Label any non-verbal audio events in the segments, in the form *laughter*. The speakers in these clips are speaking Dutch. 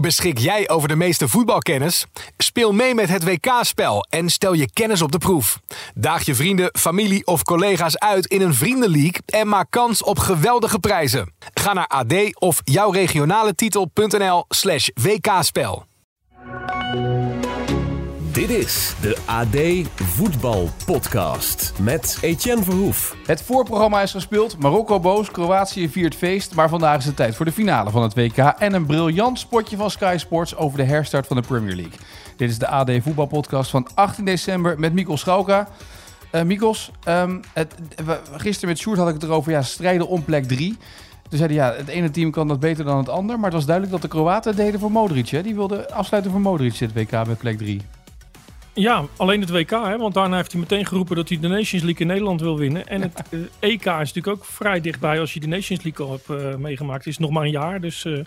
Beschik jij over de meeste voetbalkennis? Speel mee met het WK-spel en stel je kennis op de proef. Daag je vrienden, familie of collega's uit in een vriendenleague en maak kans op geweldige prijzen. Ga naar ad of jouw regionale titel.nl slash WK-spel. Dit is de AD Voetbal Podcast met Etienne Verhoef. Het voorprogramma is gespeeld, Marokko boos, Kroatië viert feest. Maar vandaag is het tijd voor de finale van het WK en een briljant spotje van Sky Sports over de herstart van de Premier League. Dit is de AD Voetbal Podcast van 18 december met Mikkel Schauka. Uh, Mikkels, um, het, gisteren met Sjoerd had ik het erover, ja, strijden om plek 3. Toen zeiden ja, het ene team kan dat beter dan het ander. Maar het was duidelijk dat de Kroaten deden voor Modric. Hè? Die wilden afsluiten voor Modric het WK bij plek 3. Ja, alleen het WK, hè, want daarna heeft hij meteen geroepen dat hij de Nations League in Nederland wil winnen. En het uh, *laughs* EK is natuurlijk ook vrij dichtbij als je de Nations League al hebt uh, meegemaakt. Het is nog maar een jaar, dus uh,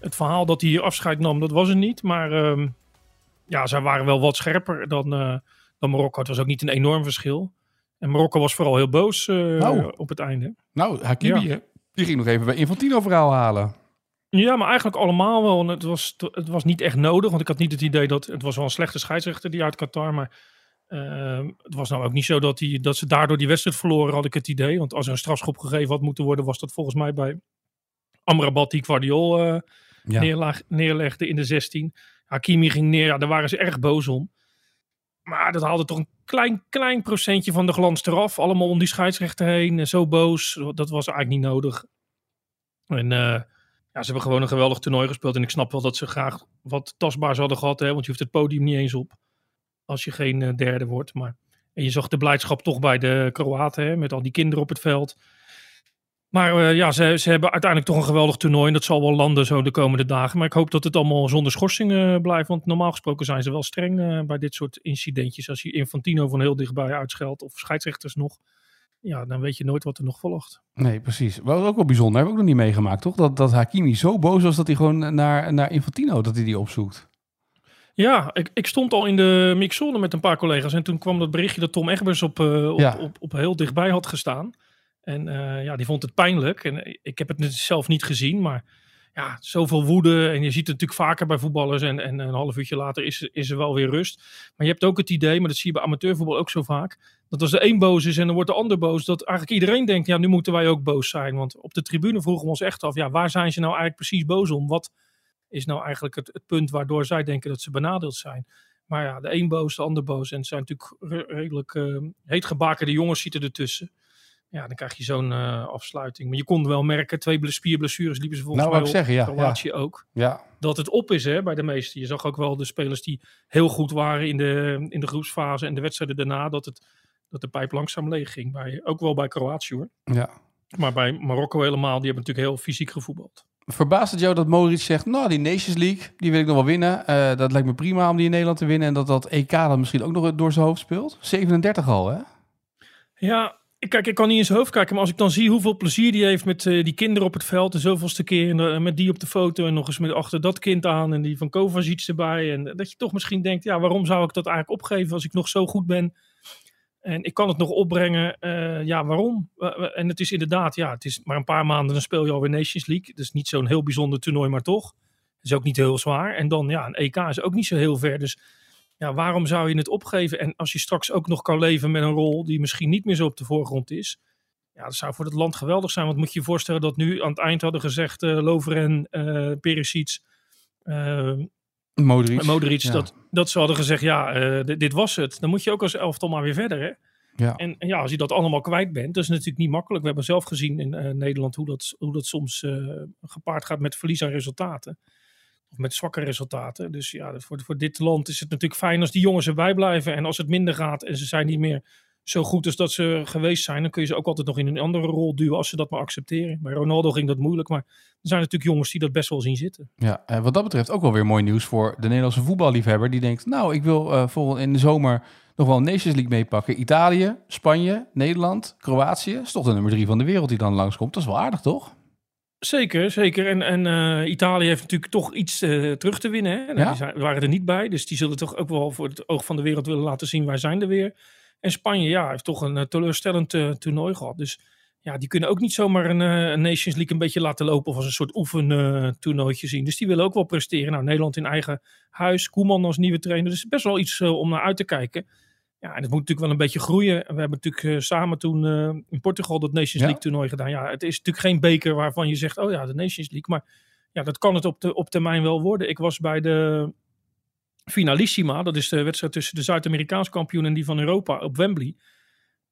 het verhaal dat hij hier afscheid nam, dat was er niet. Maar uh, ja, zij waren wel wat scherper dan, dan Marokko. Het was ook niet een enorm verschil. En Marokko was vooral heel boos nou. op het einde. Nou, Hakimi, ja. die ging nog even bij Infantino verhaal halen. Ja, maar eigenlijk allemaal wel. Het was, het was niet echt nodig, want ik had niet het idee dat... Het was wel een slechte scheidsrechter die uit Qatar, maar... Uh, het was nou ook niet zo dat, die, dat ze daardoor die wedstrijd verloren, had ik het idee. Want als er een strafschop gegeven had moeten worden, was dat volgens mij bij Amrabat die Guardiol uh, ja. neerlag, neerlegde in de 16. Hakimi ging neer, ja, daar waren ze erg boos om. Maar dat haalde toch een klein, klein procentje van de glans eraf. Allemaal om die scheidsrechter heen. En zo boos. Dat was eigenlijk niet nodig. En uh, ja, ze hebben gewoon een geweldig toernooi gespeeld. En ik snap wel dat ze graag wat tastbaars hadden gehad. Hè, want je hoeft het podium niet eens op. Als je geen uh, derde wordt. Maar, en je zag de blijdschap toch bij de Kroaten. Hè, met al die kinderen op het veld. Maar uh, ja, ze, ze hebben uiteindelijk toch een geweldig toernooi. En dat zal wel landen zo de komende dagen. Maar ik hoop dat het allemaal zonder schorsingen uh, blijft. Want normaal gesproken zijn ze wel streng bij dit soort incidentjes. Als je Infantino van heel dichtbij uitscheldt. Of scheidsrechters nog. Ja, dan weet je nooit wat er nog volgt. Nee, precies. Wat ook wel bijzonder. Hebben we ook nog niet meegemaakt, toch? Dat, dat Hakimi zo boos was dat hij gewoon naar, naar Infantino dat hij die opzoekt. Ja, ik, ik stond al in de mixzone met een paar collega's. En toen kwam dat berichtje dat Tom Egbers op, uh, op, ja. op, op, heel dichtbij had gestaan. En uh, ja, die vond het pijnlijk. En ik heb het zelf niet gezien, maar ja, zoveel woede. En je ziet het natuurlijk vaker bij voetballers. En, en een half uurtje later is, is er wel weer rust. Maar je hebt ook het idee, maar dat zie je bij amateurvoetbal ook zo vaak. Dat als de een boos is en dan wordt de ander boos. Dat eigenlijk iedereen denkt, ja, nu moeten wij ook boos zijn. Want op de tribune vroegen we ons echt af, ja, waar zijn ze nou eigenlijk precies boos om? Wat is nou eigenlijk het, het punt waardoor zij denken dat ze benadeeld zijn? Maar ja, de een boos, de ander boos. En het zijn natuurlijk redelijk uh, heetgebakerde jongens zitten ertussen. Ja, dan krijg je zo'n uh, afsluiting. Maar je kon wel merken, twee spierblessures liepen ze volgens nou, mij ik zeggen, ja, Kroatië ja. ook. Ja. Dat het op is hè, bij de meesten. Je zag ook wel de spelers die heel goed waren in de, in de groepsfase en de wedstrijden daarna, dat, het, dat de pijp langzaam leeg ging. Bij, ook wel bij Kroatië hoor. Ja. Maar bij Marokko helemaal, die hebben natuurlijk heel fysiek gevoetbald. Verbaast het jou dat Modric zegt, nou die Nations League, die wil ik nog wel winnen. Uh, dat lijkt me prima om die in Nederland te winnen. En dat dat EK dan misschien ook nog door zijn hoofd speelt. 37 al hè? Ja, Kijk, ik kan niet in zijn hoofd kijken, maar als ik dan zie hoeveel plezier die heeft met uh, die kinderen op het veld, de zoveelste keer, en uh, met die op de foto en nog eens met achter dat kind aan en die van Kovacic erbij. En dat je toch misschien denkt, ja, waarom zou ik dat eigenlijk opgeven als ik nog zo goed ben? En ik kan het nog opbrengen, uh, ja, waarom? en het is inderdaad, ja, het is maar een paar maanden, dan speel je alweer Nations League. Is niet zo'n heel bijzonder toernooi, maar toch. Is ook niet heel zwaar. En dan, ja, een EK is ook niet zo heel ver, dus ja, waarom zou je het opgeven? En als je straks ook nog kan leven met een rol die misschien niet meer zo op de voorgrond is. Ja, dat zou voor het land geweldig zijn. Want moet je je voorstellen dat nu aan het eind hadden gezegd uh, Loveren, uh, Perisic, uh, Modric, Modric ja. dat, dat ze hadden gezegd, ja, uh, dit, was het. Dan moet je ook als elftal maar weer verder, hè? Ja. En, en ja, als je dat allemaal kwijt bent, dat is natuurlijk niet makkelijk. We hebben zelf gezien in Nederland hoe dat, hoe dat soms gepaard gaat met verlies aan resultaten. Of met zwakke resultaten. Dus ja, voor, voor dit land is het natuurlijk fijn als die jongens erbij blijven. En als het minder gaat en ze zijn niet meer zo goed als dat ze geweest zijn, dan kun je ze ook altijd nog in een andere rol duwen als ze dat maar accepteren. Bij Ronaldo ging dat moeilijk, maar er zijn natuurlijk jongens die dat best wel zien zitten. Ja, en wat dat betreft ook wel weer mooi nieuws voor de Nederlandse voetballiefhebber die denkt, nou, ik wil uh, volgend in de zomer nog wel een Nations League meepakken. Italië, Spanje, Nederland, Kroatië. is toch de nummer drie van de wereld die dan langskomt. Dat is wel aardig, toch? Zeker, zeker. En, en uh, Italië heeft natuurlijk toch iets uh, terug te winnen. Hè? Ja. Die zijn, waren er niet bij, dus die zullen toch ook wel voor het oog van de wereld willen laten zien wij zijn er weer. En Spanje, ja, heeft toch een uh, teleurstellend toernooi gehad. Dus ja, die kunnen ook niet zomaar een, een, Nations League een beetje laten lopen of als een soort oefentoernooitje zien. Dus die willen ook wel presteren. Nou, Nederland in eigen huis, Koeman als nieuwe trainer. Dus best wel iets om naar uit te kijken. Ja, en het moet natuurlijk wel een beetje groeien. We hebben natuurlijk uh, samen toen uh, in Portugal dat Nations League toernooi gedaan. Ja, het is natuurlijk geen beker waarvan je zegt, oh ja, de Nations League. Maar ja, dat kan het op, de, op termijn wel worden. Ik was bij de Finalissima, dat is de wedstrijd tussen de Zuid-Amerikaans kampioen en die van Europa op Wembley.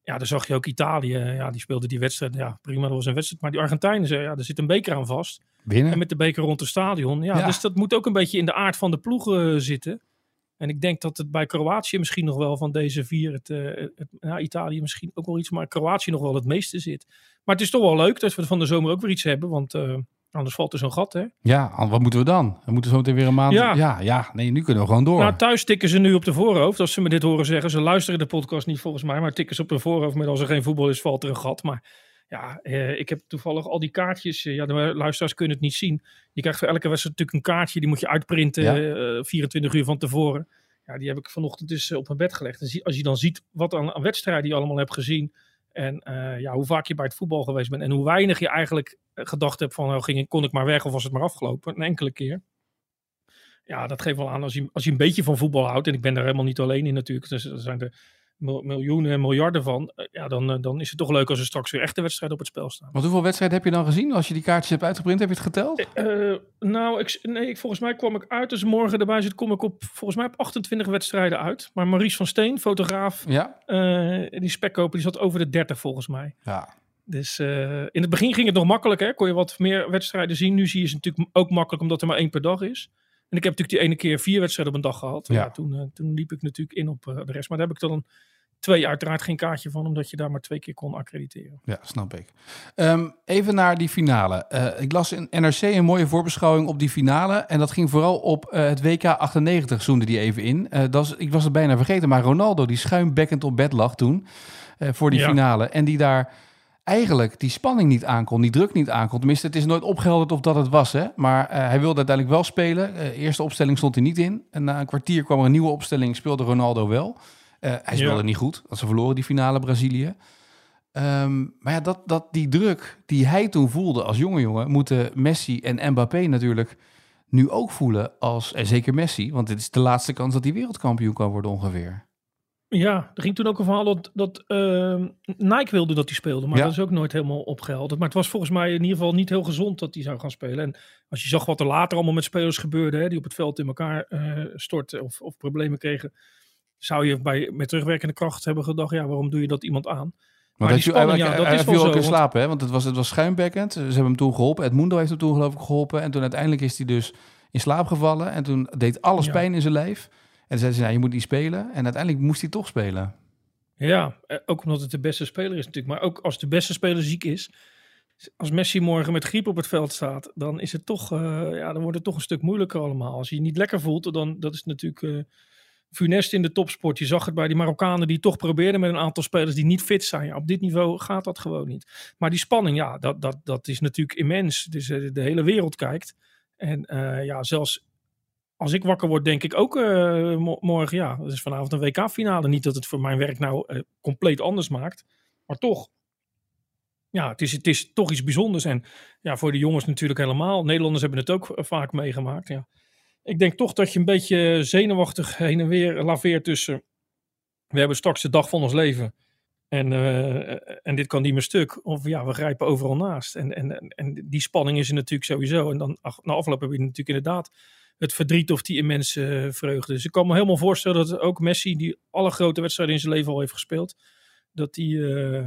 Ja, daar zag je ook Italië. Ja, die speelde die wedstrijd. Ja, prima, dat was een wedstrijd. Maar die Argentijnen zeiden, ja, er zit een beker aan vast. Binnen. En met de beker rond het stadion. Ja, Ja. dus dat moet ook een beetje in de aard van de ploegen uh, zitten. En ik denk dat het bij Kroatië misschien nog wel van deze vier, het, uh, het, ja, Italië misschien ook wel iets, maar Kroatië nog wel het meeste zit. Maar het is toch wel leuk dat we van de zomer ook weer iets hebben, want uh, anders valt er zo'n gat, hè? Ja, wat moeten we dan? We moeten zo meteen weer een maand... Ja. ja, ja, nee, nu kunnen we gewoon door. Nou, thuis tikken ze nu op de voorhoofd, als ze me dit horen zeggen. Ze luisteren de podcast niet volgens mij, maar tikken ze op de voorhoofd met als er geen voetbal is, valt er een gat. Maar ja, eh, ik heb toevallig al die kaartjes. Eh, ja, de luisteraars kunnen het niet zien. Je krijgt voor elke wedstrijd natuurlijk een kaartje. Die moet je uitprinten Ja. eh, 24 uur van tevoren. Ja, die heb ik vanochtend dus op mijn bed gelegd. En als je dan ziet wat aan, aan wedstrijden je allemaal hebt gezien. En ja, hoe vaak je bij het voetbal geweest bent. En hoe weinig je eigenlijk gedacht hebt van nou, ging, ik- kon ik maar weg of was het maar afgelopen. Een enkele keer. Ja, dat geeft wel aan als je, als je een beetje van voetbal houdt. En ik ben daar helemaal niet alleen in natuurlijk. Dus er zijn er miljoenen en miljarden van. eh, Ja, dan, eh, dan is het toch leuk als er straks weer echte wedstrijden op het spel staan. Want hoeveel wedstrijden heb je dan gezien? Als je die kaartjes hebt uitgeprint, heb je het geteld? Eh, nou, ik, nee, volgens mij kwam ik uit. Dus morgen erbij zit, kom ik op volgens mij op 28 wedstrijden uit. Maar Maurice van Steen, fotograaf, Ja. die spekkoper, die zat over de 30 volgens mij. Ja. Dus in het begin ging het nog makkelijk, hè? kon je wat meer wedstrijden zien. Nu zie je ze natuurlijk ook makkelijk, omdat er maar één per dag is. En ik heb natuurlijk die ene keer vier wedstrijden op een dag gehad. Ja. Ja. toen, toen liep ik natuurlijk in op de rest. Maar daar heb ik dan twee uiteraard geen kaartje van, omdat je daar maar twee keer kon accrediteren. Ja, snap ik. Ehm, even naar die finale. Eh, ik las in NRC een mooie voorbeschouwing op die finale. En dat ging vooral op eh, het WK 98, zoomde die even in. Eh, dat is, ik was het bijna vergeten, maar Ronaldo, die schuimbekkend op bed lag toen voor die Ja. finale. En die daar eigenlijk die spanning niet aankon, die druk niet aankon. Tenminste, het is nooit opgehelderd of dat het was. Hè? Maar hij wilde uiteindelijk wel spelen. Eerste opstelling stond hij niet in. En na een kwartier kwam er een nieuwe opstelling, speelde Ronaldo wel. Eh, hij speelde Ja. niet goed, want ze verloren die finale Brazilië. Ehm, maar ja, dat, dat, die druk die hij toen voelde als jonge jongen, moeten Messi en Mbappé natuurlijk nu ook voelen als, en zeker Messi, want dit is de laatste kans dat hij wereldkampioen kan worden ongeveer. Ja, er ging toen ook een verhaal dat, dat ehm, Nike wilde dat hij speelde. Maar Ja. dat is ook nooit helemaal opgehelderd. Maar het was volgens mij in ieder geval niet heel gezond dat hij zou gaan spelen. En als je zag wat er later allemaal met spelers gebeurde, hè, die op het veld in elkaar eh, stortten of, of problemen kregen, zou je bij, met terugwerkende kracht hebben gedacht, ja, waarom doe je dat iemand aan? Maar die spanning, ja, dat hij is wel ook zo, in want- slaap, hè? Want het was, het was schuimbekkend. Ze hebben hem toen geholpen. Edmundo heeft hem toen geloof ik geholpen. En toen uiteindelijk is hij dus in slaap gevallen. En toen deed alles Ja. pijn in zijn lijf. En toen zeiden ze, nou, je moet niet spelen. En uiteindelijk moest hij toch spelen. Ja, eh, ook omdat het de beste speler is natuurlijk. Maar ook als de beste speler ziek is. Als Messi morgen met griep op het veld staat, dan is het toch, eh, ja, dan wordt het toch een stuk moeilijker allemaal. Als je je niet lekker voelt, dan dat is natuurlijk eh, funest in de topsport. Je zag het bij die Marokkanen die toch probeerden met een aantal spelers die niet fit zijn. Ja, op dit niveau gaat dat gewoon niet. Maar die spanning, ja, dat, dat, dat is natuurlijk immens. Dus eh, de hele wereld kijkt. En eh, ja, zelfs als ik wakker word, denk ik ook eh, mo- morgen, ja, dat is vanavond een WK-finale. Niet dat het voor mijn werk nou compleet anders maakt, maar toch. Ja, het is, het is toch iets bijzonders. En ja, voor de jongens natuurlijk helemaal. Nederlanders hebben het ook vaak meegemaakt. Ja. Ik denk toch dat je een beetje zenuwachtig heen en weer laveert tussen. We hebben straks de dag van ons leven. En, eh, en dit kan niet meer stuk. Of ja, we grijpen overal naast. En, en, en- die spanning is er natuurlijk sowieso. En dan na afloop heb je natuurlijk inderdaad het verdriet of die immense eh, vreugde. Dus ik kan me helemaal voorstellen dat ook Messi, die alle grote wedstrijden in zijn leven al heeft gespeeld, dat die. eh,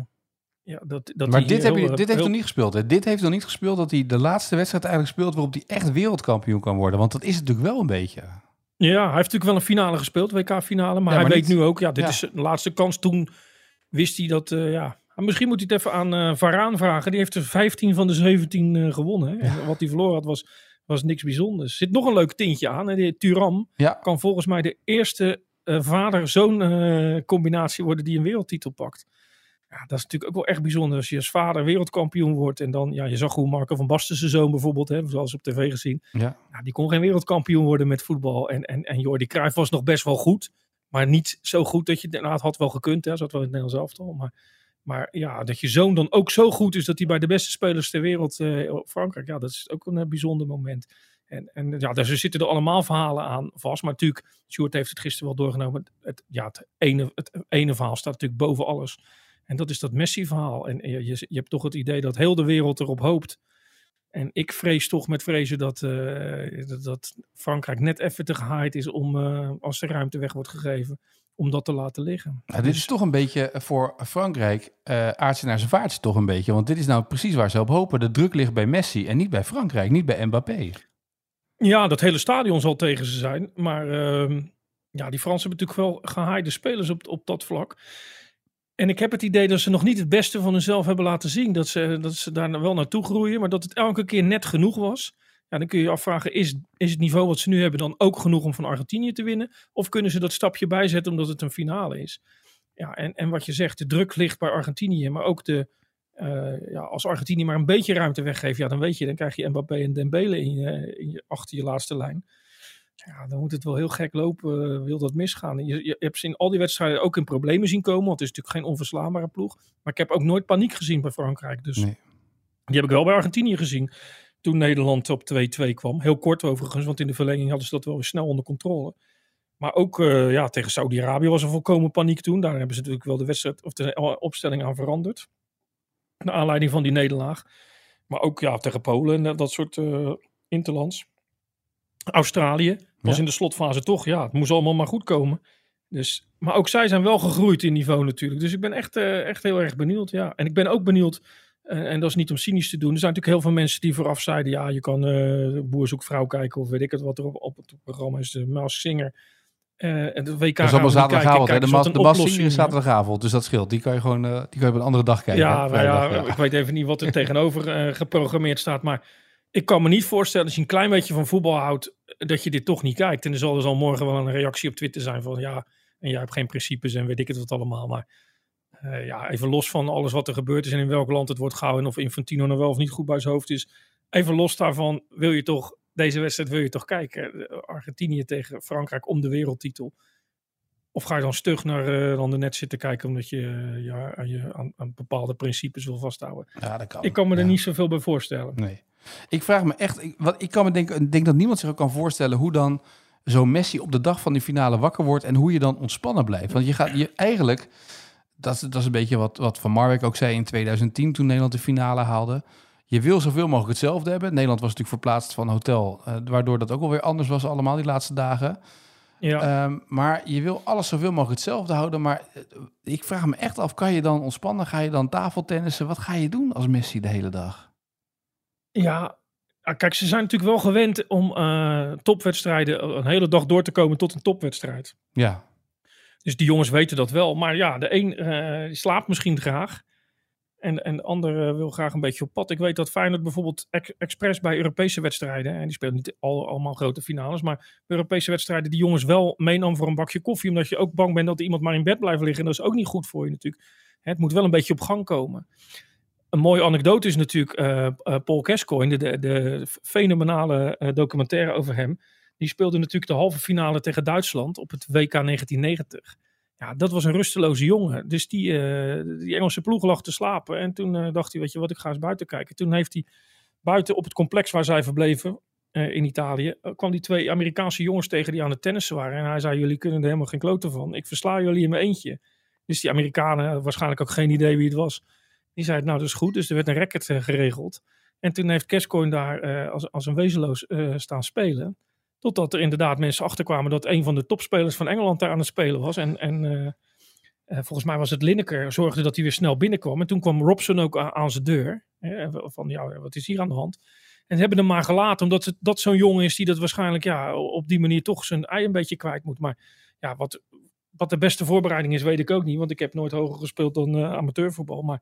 ja, dat, dat maar dit, heb je, eh, dit heeft heel- nog niet gespeeld. Hè? Dit heeft nog niet gespeeld dat hij de laatste wedstrijd eigenlijk speelt waarop hij echt wereldkampioen kan worden. Want dat is het natuurlijk wel een beetje. Ja, hij heeft natuurlijk wel een finale gespeeld, WK-finale. Maar Ja, hij weet nu ook, ja, dit Ja. is de laatste kans. Toen wist hij dat, eh, ja. Misschien moet hij het even aan eh Varaan vragen. Die heeft er 15 van de 17 eh, gewonnen. Hè? Wat hij verloren had, was, was niks bijzonders. Er zit nog een leuk tintje aan. Hè? Die Turam kan volgens mij de eerste eh, vader-zoon eh, combinatie worden die een wereldtitel pakt. Ja, dat is natuurlijk ook wel echt bijzonder als je als vader wereldkampioen wordt. En dan, ja, je zag hoe Marco van Basten zijn zoon bijvoorbeeld, hè, zoals op tv gezien. Ja. Ja, die kon geen wereldkampioen worden met voetbal. En, en, en Jordi Cruijff was nog best wel goed. Maar niet zo goed dat je, nou, het had wel gekund, hè, zat wel in het Nederlands elftal. Maar, maar ja, dat je zoon dan ook zo goed is dat hij bij de beste spelers ter wereld eh, Frankrijk, ja, dat is ook een eh, bijzonder moment. En, en ja, dus er zitten er allemaal verhalen aan vast. Maar natuurlijk, Stuart heeft het gisteren wel doorgenomen. Het, ja, het ene, het ene verhaal staat natuurlijk boven alles. En dat is dat Messi-verhaal. En je, je, je hebt toch het idee dat heel de wereld erop hoopt. En ik vrees toch met vrezen dat, eh, dat, dat Frankrijk net even te gehaaid is om, eh, als de ruimte weg wordt gegeven, om dat te laten liggen. Nou, dit is toch een beetje voor Frankrijk uh, aardse naar zijn vaartje toch een beetje. Want dit is nou precies waar ze op hopen. De druk ligt bij Messi en niet bij Frankrijk, niet bij Mbappé. Ja, dat hele stadion zal tegen ze zijn. Maar ehm, ja, die Fransen hebben natuurlijk wel gehaaide spelers op, op dat vlak. En ik heb het idee dat ze nog niet het beste van hunzelf hebben laten zien. Dat ze, dat ze daar wel naartoe groeien, maar dat het elke keer net genoeg was. Ja, dan kun je je afvragen, is, is het niveau wat ze nu hebben dan ook genoeg om van Argentinië te winnen? Of kunnen ze dat stapje bijzetten omdat het een finale is? Ja, en, en wat je zegt, de druk ligt bij Argentinië, maar ook de, uh, ja, als Argentinië maar een beetje ruimte weggeeft, ja, dan weet je, dan krijg je Mbappé en Dembele in in je, achter je laatste lijn. Ja, dan moet het wel heel gek lopen, uh, wil dat misgaan. Je, je, hebt ze in al die wedstrijden ook in problemen zien komen, want het is natuurlijk geen onverslaanbare ploeg. Maar ik heb ook nooit paniek gezien bij Frankrijk. Dus Nee. die heb ik wel bij Argentinië gezien. Toen Nederland op 2-2 kwam. Heel kort overigens, want in de verlenging hadden ze dat wel weer snel onder controle. Maar ook uh, ja, tegen Saudi-Arabië was er volkomen paniek toen. Daar hebben ze natuurlijk wel de wedstrijd of de opstelling aan veranderd. Naar aanleiding van die nederlaag. Maar ook ja, tegen Polen en dat soort uh, interlands. Australië was Ja. in de slotfase toch, ja, het moest allemaal maar goed komen. Dus, maar ook zij zijn wel gegroeid in niveau natuurlijk. Dus ik ben echt, uh, echt heel erg benieuwd. Ja. En ik ben ook benieuwd, uh, en dat is niet om cynisch te doen. Er zijn natuurlijk heel veel mensen die vooraf zeiden: ja, je kan uh, Boer zoekt vrouw kijken of weet ik het wat er op, op het programma is. De Maas Singer. En de WK Dat is allemaal zaterdagavond. kijken. De, Kijk, mas, is zaterdagavond, dus dat scheelt. Die kan je gewoon die kan je op een andere dag kijken. Ja, hè? maar ja, ik weet even niet wat er *laughs* tegenover geprogrammeerd staat. Maar ik kan me niet voorstellen, als je een klein beetje van voetbal houdt, dat je dit toch niet kijkt. En er zal dus al morgen wel een reactie op Twitter zijn van ja, en jij hebt geen principes en weet ik het wat allemaal. Maar uh, ja, even los van alles wat er gebeurd is en in welk land het wordt gehouden en of Infantino nou wel of niet goed bij zijn hoofd is. Even los daarvan wil je toch, deze wedstrijd wil je toch kijken. Argentinië tegen Frankrijk om de wereldtitel. Of ga je dan stug naar uh, dan de net zitten kijken omdat je, uh, ja, aan, je aan, aan, bepaalde principes wil vasthouden? Ja, dat kan. Ik kan me er Ja. niet zoveel bij voorstellen. Nee. Ik vraag me echt, ik, wat, ik kan me denken, denk dat niemand zich ook kan voorstellen hoe dan zo'n Messi op de dag van die finale wakker wordt en hoe je dan ontspannen blijft. Want je gaat je eigenlijk, dat is, dat is een beetje wat, wat Van Marwijk ook zei in 2010 toen Nederland de finale haalde. Je wil zoveel mogelijk hetzelfde hebben. Nederland was natuurlijk verplaatst van hotel, uh, waardoor dat ook alweer anders was allemaal die laatste dagen. Ja. Um, maar je wil alles zoveel mogelijk hetzelfde houden. Maar uh, ik vraag me echt af, kan je dan ontspannen? Ga je dan tafeltennissen? Wat ga je doen als Messi de hele dag? Ja, kijk, ze zijn natuurlijk wel gewend om uh, topwedstrijden een hele dag door te komen tot een topwedstrijd. Ja. Dus die jongens weten dat wel. Maar ja, de een uh, die slaapt misschien graag. En, en de ander wil graag een beetje op pad. Ik weet dat Feyenoord bijvoorbeeld ex expres bij Europese wedstrijden... en die spelen niet al, allemaal grote finales... maar Europese wedstrijden die jongens wel meenam voor een bakje koffie... omdat je ook bang bent dat iemand maar in bed blijft liggen. En dat is ook niet goed voor je natuurlijk. Het moet wel een beetje op gang komen. Een mooie anekdote is natuurlijk uh, uh, Paul Gascoigne... de, de, fenomenale uh, documentaire over hem... die speelde natuurlijk de halve finale tegen Duitsland op het WK 1990... Ja, dat was een rusteloze jongen. Dus die, uh, die Engelse ploeg lag te slapen. En toen dacht hij, weet je wat, ik ga eens buiten kijken. Toen heeft hij buiten op het complex waar zij verbleven in Italië... kwam die twee Amerikaanse jongens tegen die aan het tennissen waren. En hij zei, jullie kunnen er helemaal geen kloten van. Ik versla jullie in mijn eentje. Dus die Amerikanen, waarschijnlijk ook geen idee wie het was... die zei, nou dat is goed. Dus er werd een racket geregeld. En toen heeft Gascoigne daar als, als een wezenloos staan spelen... Totdat er inderdaad mensen achterkwamen dat een van de topspelers van Engeland daar aan het spelen was. En, en volgens mij was het Lineker, zorgde dat hij weer snel binnenkwam. En toen kwam Robson ook aan, zijn deur. Van ja, wat is hier aan de hand? En hebben hem maar gelaten, omdat het, dat zo'n jongen is die dat waarschijnlijk ja, op die manier toch zijn ei een beetje kwijt moet. Maar ja, wat, wat de beste voorbereiding is, weet ik ook niet. Want ik heb nooit hoger gespeeld dan uh, amateurvoetbal. Maar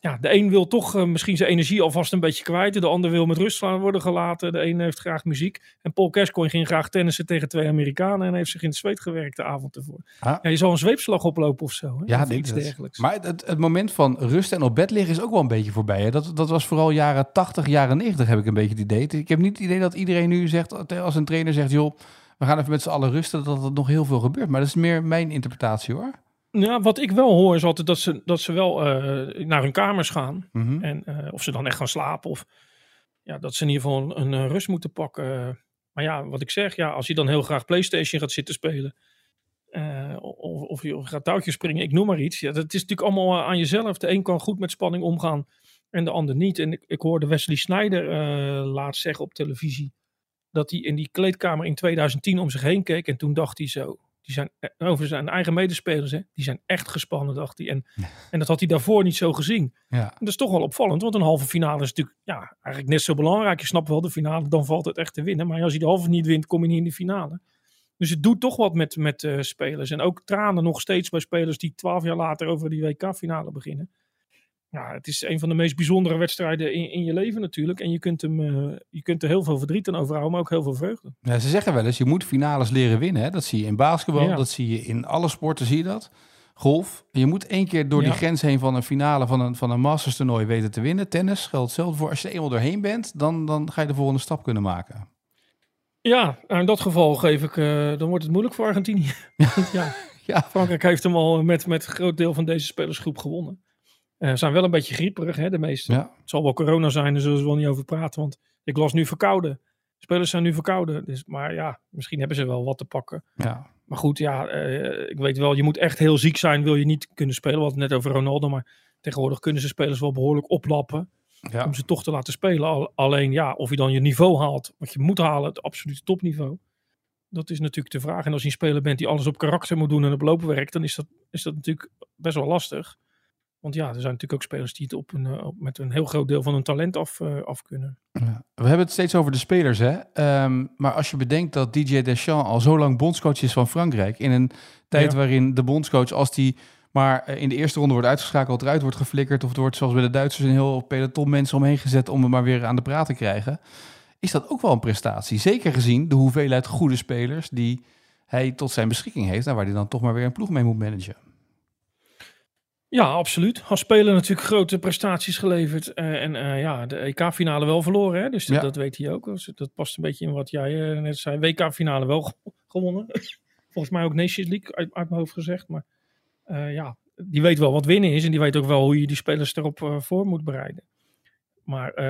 ja, de een wil toch eh, misschien zijn energie alvast een beetje kwijt. De ander wil met rust worden gelaten. De een heeft graag muziek. En Paul Gascoigne ging graag tennissen tegen twee Amerikanen. En heeft zich in het zweet gewerkt de avond ervoor. Ah. Ja, je zal een zweepslag oplopen of zo. Hè? Ja, of iets dergelijks. Maar het, het moment van rust en op bed liggen is ook wel een beetje voorbij. Hè? Dat, dat was vooral jaren 80, jaren 90 heb ik een beetje het idee. Ik heb niet het idee dat iedereen nu zegt, als een trainer zegt, joh, we gaan even met z'n allen rusten, dat er nog heel veel gebeurt. Maar dat is meer mijn interpretatie hoor. Ja, wat ik wel hoor is altijd dat ze, dat ze wel eh, naar hun kamers gaan. Mhm. En eh, of ze dan echt gaan slapen of ja, dat ze in ieder geval een, een, rust moeten pakken. Maar ja, wat ik zeg, ja, als je dan heel graag PlayStation gaat zitten spelen. eh, of, of, je, gaat touwtjes springen, ik noem maar iets. Ja, dat is natuurlijk allemaal aan jezelf. De een kan goed met spanning omgaan en de ander niet. En ik, ik hoorde Wesley Snyder laatst zeggen op televisie. Dat hij in die kleedkamer in 2010 om zich heen keek. En toen dacht hij zo. Die zijn eh, over zijn eigen medespelers. Hè, die zijn echt gespannen, dacht hij. En, en dat had hij daarvoor niet zo gezien. Ja. En dat is toch wel opvallend, want een halve finale is natuurlijk ja, eigenlijk net zo belangrijk. Je snapt wel de finale, dan valt het echt te winnen. Maar als je de halve niet wint, kom je niet in de finale. Dus het doet toch wat met, met eh, spelers. En ook tranen nog steeds bij spelers die twaalf jaar later over die WK-finale beginnen. Ja, het is een van de meest bijzondere wedstrijden in, in je leven natuurlijk. En je kunt, hem, eh, je kunt er heel veel verdriet aan overhouden, maar ook heel veel vreugde. Ja, ze zeggen wel eens, je moet finales leren winnen. Hè? Dat zie je in basketbal, Ja. dat zie je in alle sporten, zie je dat. Golf. Je moet één keer door die grens heen van een finale van een, van een Masters toernooi weten te winnen. Tennis geldt hetzelfde voor. Als je er eenmaal doorheen bent, dan, dan ga je de volgende stap kunnen maken. Ja, nou, in dat geval geef ik, eh, dan wordt het moeilijk voor Argentinië. *laughs* Ja, Ja. Frankrijk heeft hem al met, met een groot deel van deze spelersgroep gewonnen. Eh zijn wel een beetje grieperig, hè, de meeste. Ja. Het zal wel corona zijn, daar zullen ze wel niet over praten. Want ik las nu verkouden. Spelers zijn nu verkouden. Dus, maar ja, misschien hebben ze wel wat te pakken. Ja. Maar goed, ja, eh, ik weet wel, je moet echt heel ziek zijn, wil je niet kunnen spelen. We hadden het net over Ronaldo, maar tegenwoordig kunnen ze spelers wel behoorlijk oplappen. Ja. Om ze toch te laten spelen. Al- alleen ja, of je dan je niveau haalt, wat je moet halen, het absolute topniveau. Dat is natuurlijk de vraag. En als je een speler bent die alles op karakter moet doen en op loopwerk, dan is dat, is dat natuurlijk best wel lastig. Want ja, er zijn natuurlijk ook spelers die het op een, eh, op- met een heel groot deel van hun talent af, eh, af kunnen. Ja. We hebben het steeds over de spelers, hè? Ehm, maar als je bedenkt dat DJ Deschamps al zo lang bondscoach is van Frankrijk, in een tijd Ja. waarin de bondscoach, als die maar eh, in de eerste ronde wordt uitgeschakeld, eruit wordt geflikkerd, of er wordt zoals bij de Duitsers een heel peloton mensen omheen gezet om hem maar weer aan de praat te krijgen, is dat ook wel een prestatie. Zeker gezien de hoeveelheid goede spelers die hij tot zijn beschikking heeft en waar hij dan toch maar weer een ploeg mee moet managen. Ja, absoluut. Als speler natuurlijk grote prestaties geleverd. eh, en eh, ja, de EK-finale wel verloren. Hè? Dus dat, Ja. dat weet hij ook. Dus dat past een beetje in wat jij eh, net zei. WK-finale wel ge- gewonnen. *laughs* Volgens mij ook Nations League uit, uit mijn hoofd gezegd. Maar ja, die weet wel wat winnen is. En die weet ook wel hoe je die spelers erop voor moet bereiden. Maar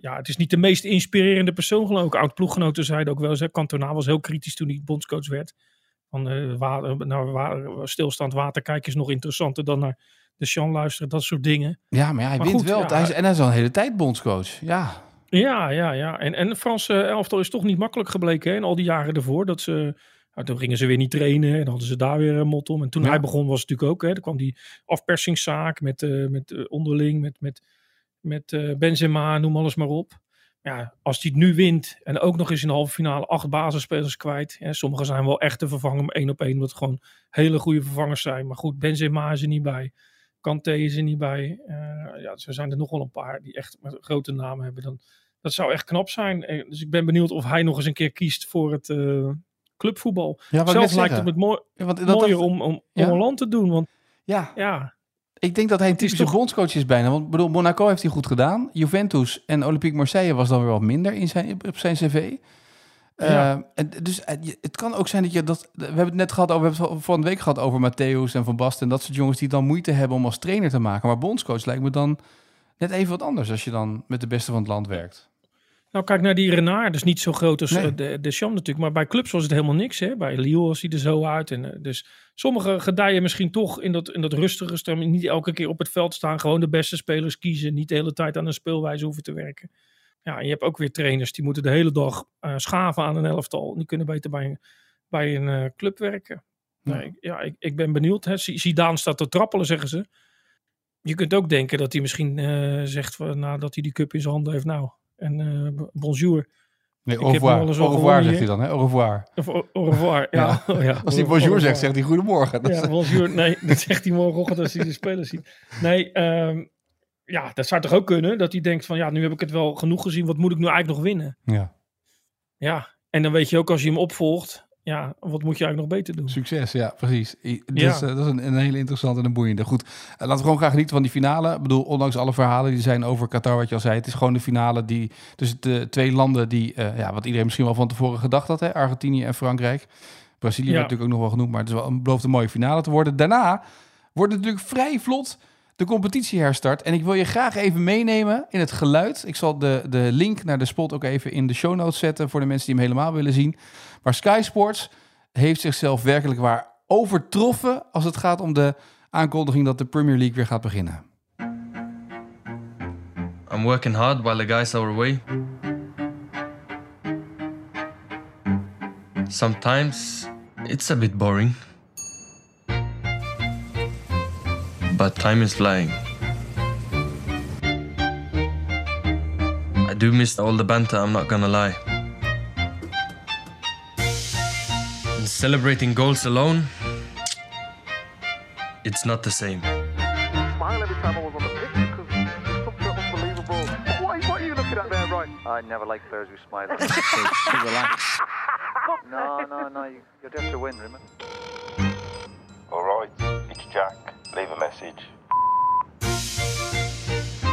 ja, het is niet de meest inspirerende persoon geloof ik. Oud-ploeggenoten zeiden ook wel eens. hè, Cantona was heel kritisch toen hij bondscoach werd. Van water, naar wa- stilstaand water kijken is nog interessanter dan naar de Sean luisteren. Dat soort dingen. Ja, maar ja, hij Maar wint goed, wel. ja. Hij is, en hij is al een hele tijd bondscoach. Ja, Ja, ja, ja. En, en de Franse elftal is toch niet makkelijk gebleken hè, in al die jaren ervoor. Dat ze, nou, toen gingen ze weer niet trainen en dan hadden ze daar weer een mot om. En toen Ja. hij begon was het natuurlijk ook, hè, er kwam die afpersingszaak met, eh, met eh, onderling, met, met, met eh, Benzema, noem alles maar op. Ja, als hij het nu wint en ook nog eens in de halve finale acht basisspelers kwijt. Hè, sommigen zijn wel echt te vervangen, maar één op één, omdat het gewoon hele goede vervangers zijn. Maar goed, Benzema is er niet bij. Kanté is er niet bij. Eh, ja, zo zijn er nog wel een paar die echt met grote namen hebben. Dan, dat zou echt knap zijn. Eh, Dus ik ben benieuwd of hij nog eens een keer kiest voor het eh, clubvoetbal. ja Zelf lijkt het me mooi, Ja, want dat- mooier dat- om, om, Ja. om een land te doen. Want Ja, ja, Ik denk dat hij een typische toch- bondscoach is bijna. Want bedoel, Monaco heeft hij goed gedaan. Juventus en Olympique Marseille was dan weer wat minder in zijn, op zijn cv. Ja. Eh, en dus eh, het kan ook zijn dat je dat. We hebben het net gehad over. We hebben het van de week gehad over Matthäus en Van Basten. En dat soort jongens die dan moeite hebben om als trainer te maken. Maar bondscoach lijkt me dan net even wat anders als je dan met de beste van het land werkt. nou kijk naar die Renard. Dus niet zo groot als Nee. eh, de, de Cham natuurlijk. Maar bij clubs was het helemaal niks. Hè? Bij Lille ziet er zo uit. En, dus sommigen gedijen misschien toch in dat, in dat rustige stemming. Niet elke keer op het veld staan. Gewoon de beste spelers kiezen. Niet de hele tijd aan een speelwijze hoeven te werken. Ja, je hebt ook weer trainers die moeten de hele dag eh, schaven aan een elftal. Die kunnen beter bij een, bij een eh, club werken. Ja. Nee, ja, ik, ik ben benieuwd. Hè. Zidane staat te trappelen, zeggen ze. Je kunt ook denken dat hij misschien eh, zegt van, nadat hij die cup in zijn handen heeft. Nou, en bonjour. Nee, au revoir. Au zegt hij dan, hè? Au revoir. Of au au revoir. Ja, *laughs* Ja. *laughs* ja. Als hij bonjour zegt, zegt hij goedemorgen. Dat Ja, bonjour. Nee, *laughs* dat zegt hij morgenochtend als hij de spelers ziet. Nee, ehm, ja, dat zou toch ook kunnen? Dat hij denkt van, ja, nu heb ik het wel genoeg gezien. Wat moet ik nu eigenlijk nog winnen? Ja. Ja, en dan weet je ook als je hem opvolgt. Ja, wat moet je eigenlijk nog beter doen? Succes, ja, precies. Dat, Ja. is, eh, dat is een, een hele interessante en een boeiende. Goed, eh, laten we gewoon graag genieten van die finale. Ik bedoel, ondanks alle verhalen die zijn over Qatar, wat je al zei. Het is gewoon de finale die tussen de twee landen die, eh, ja, wat iedereen misschien wel van tevoren gedacht had. Hè? Argentinië en Frankrijk. Brazilië Ja. werd natuurlijk ook nog wel genoemd, maar het is wel een, belooft een mooie finale te worden. Daarna wordt het natuurlijk vrij vlot de competitie herstart. En ik wil je graag even meenemen in het geluid. Ik zal de, de link naar de spot ook even in de show notes zetten voor de mensen die hem helemaal willen zien. Maar Sky Sports heeft zichzelf werkelijk waar overtroffen als het gaat om de aankondiging dat de Premier League weer gaat beginnen. I'm working hard while the guys are away. Sometimes it's a bit boring. But time is flying. I do miss all the banter, I'm not gonna lie. And celebrating goals alone, it's not the same. smile every time I was on the pitch because it's something unbelievable. What, what are you looking at there, right? I never like players who smile. *laughs* relax. *laughs* no, no, no. You, you're there to win, remember? Message.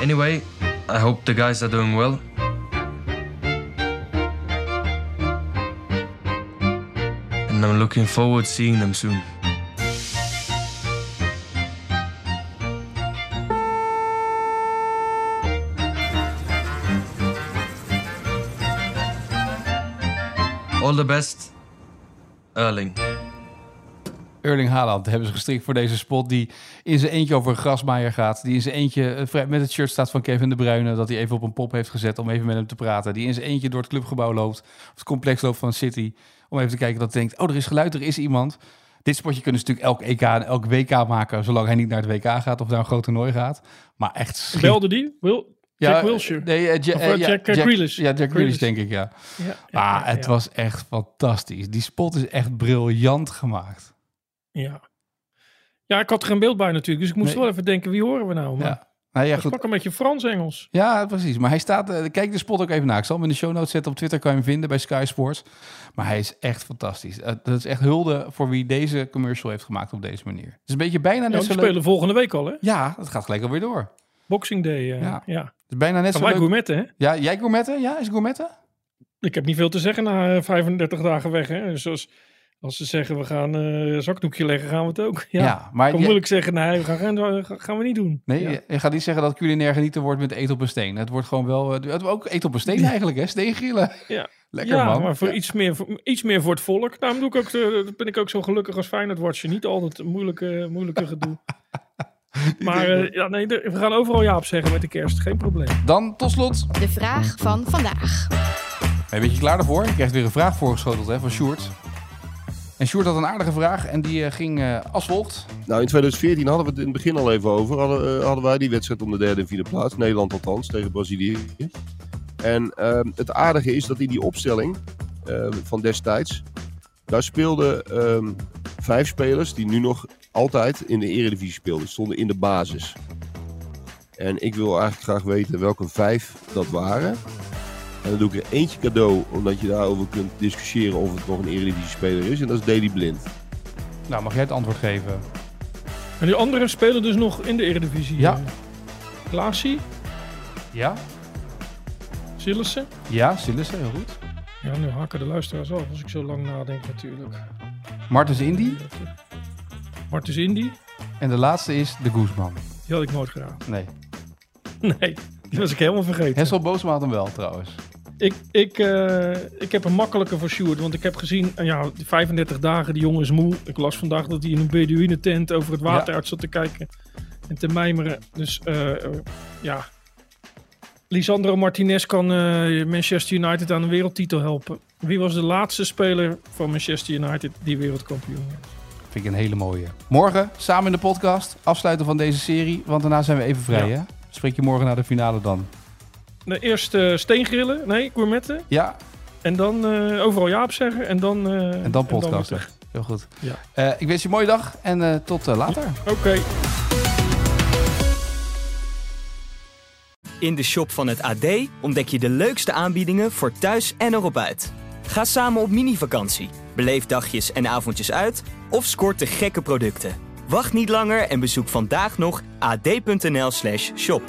Anyway, I hope the guys are doing well. And I'm looking forward seeing them soon. All the best, Erling. Erling Haaland hebben ze gestrikt voor deze spot die in zijn eentje over een grasmaaier gaat. Die in zijn eentje eh, met het shirt staat van Kevin De Bruyne. Dat hij even op een pop heeft gezet om even met hem te praten. Die in zijn eentje door het clubgebouw loopt. Of het complex loopt van City. Om even te kijken dat hij denkt, oh er is geluid, er is iemand. Dit spotje kunnen ze natuurlijk elk EK en elk WK maken. Zolang hij niet naar het WK gaat of naar een groot toernooi gaat. Maar echt schitterend. Belde die? Wil, Jack Wilshere? Nee, eh, Ja- Of, eh, eh, ja, Jack, Grealish. Ja, Jack Grealish denk ik, ja. Ja, ja, Maar ja, het ja. was echt fantastisch. Die spot is echt briljant gemaakt. Ja. ja, ik had er geen beeld bij natuurlijk. Dus ik moest Nee. wel even denken, wie horen we nou? Maar Ja. Nou ja, goed. een beetje Frans-Engels. Ja, precies. Maar hij staat. eh, kijk de spot ook even na. Ik zal hem in de show notes zetten. Op Twitter kan je hem vinden bij Sky Sports. Maar hij is echt fantastisch. Eh, dat is echt hulde voor wie deze commercial heeft gemaakt op deze manier. Het is een beetje bijna Ja, net zo leuk. spelen volgende week al, hè? Ja, dat gaat gelijk alweer door. Boxing Day, eh, Ja. ja. Het is bijna net zo wij gourmetten, hè? Ja, jij gourmetten? Ja, is gourmetten? Ik heb niet veel te zeggen na eh, 35 dagen weg, hè? Dus als, ze zeggen, we gaan eh, zakdoekje leggen, gaan we het ook. *laughs* Ja, Ja, maar kan je- moeilijk zeggen, nee, we gaan, gaan, gaan we niet doen. Nee, Ja. je, je gaat niet zeggen dat culinair genieten wordt met eten op een steen. Het wordt gewoon wel... Het wordt ook eten op een steen eigenlijk, hè? Steengrillen. *laughs* Ja. *laughs* Lekker, ja, man. maar voor Ja. iets, meer, voor, iets meer voor het volk. Daarom doe ik ook, de- ben ik ook zo gelukkig als Feyenoord Watcher. Niet altijd een moeilijke, moeilijke gedoe. maar eh, ja, nee, we gaan overal ja op zeggen met de kerst. Geen probleem. Dan tot slot. De vraag van vandaag. Ben je een beetje klaar daarvoor? Je krijgt weer een vraag voorgeschoteld hè, van Sjoerd. En Sjoerd had een aardige vraag en die eh, ging eh, als volgt. Nou, in 2014 hadden we het in het begin al even over. Hadden, eh, hadden wij die wedstrijd om de derde en vierde plaats. Nederland althans, tegen Brazilië. En ehm, het aardige is dat in die opstelling ehm, van destijds... Daar speelden ehm, vijf spelers die nu nog altijd in de eredivisie speelden. Stonden in de basis. En ik wil eigenlijk graag weten welke vijf dat waren. En dan doe ik er eentje cadeau, omdat je daarover kunt discussiëren of het nog een eredivisie speler is. En dat is Daley Blind. Nou, mag jij het antwoord geven? En die anderen spelen dus nog in de Eredivisie. Ja. Eh, Klaasie, Ja? Sillissen. Ja, Sillissen, heel goed. Ja, nu haken de luisteraars af als ik zo lang nadenk natuurlijk. Martens Indy. Martens Indy, En de laatste is de Guzman. die had ik nooit gedaan. Nee. *laughs* Nee, die was ik helemaal vergeten. Hessel Boosma had hem wel trouwens. Ik, ik, eh, ik heb een makkelijke voor Sjoerd. Want ik heb gezien, eh, ja, die 35 dagen, die jongen is moe. Ik las vandaag dat hij in een Beduïne tent over het water Ja. uit zat te kijken. En te mijmeren. Dus eh, ja. Lisandro Martinez kan Manchester United aan een wereldtitel helpen. Wie was de laatste speler van Manchester United die wereldkampioen werd? Vind ik een hele mooie. Morgen samen in de podcast. Afsluiten van deze serie. Want daarna zijn we even vrij, Ja. hè? Spreek je morgen naar de finale dan. De eerste eh, steengrillen, nee, gourmetten. Ja, En dan eh, overal ja op zeggen. En dan, eh, en dan podcasten. Heel goed. Ja. Eh, ik wens je een mooie dag en eh, tot eh, later. Oké. In de shop van het AD ontdek je de leukste aanbiedingen voor thuis en erop uit. Ga samen op mini-vakantie, beleef dagjes en avondjes uit of scoort de gekke producten. Wacht niet langer en bezoek vandaag nog ad.nl/shop.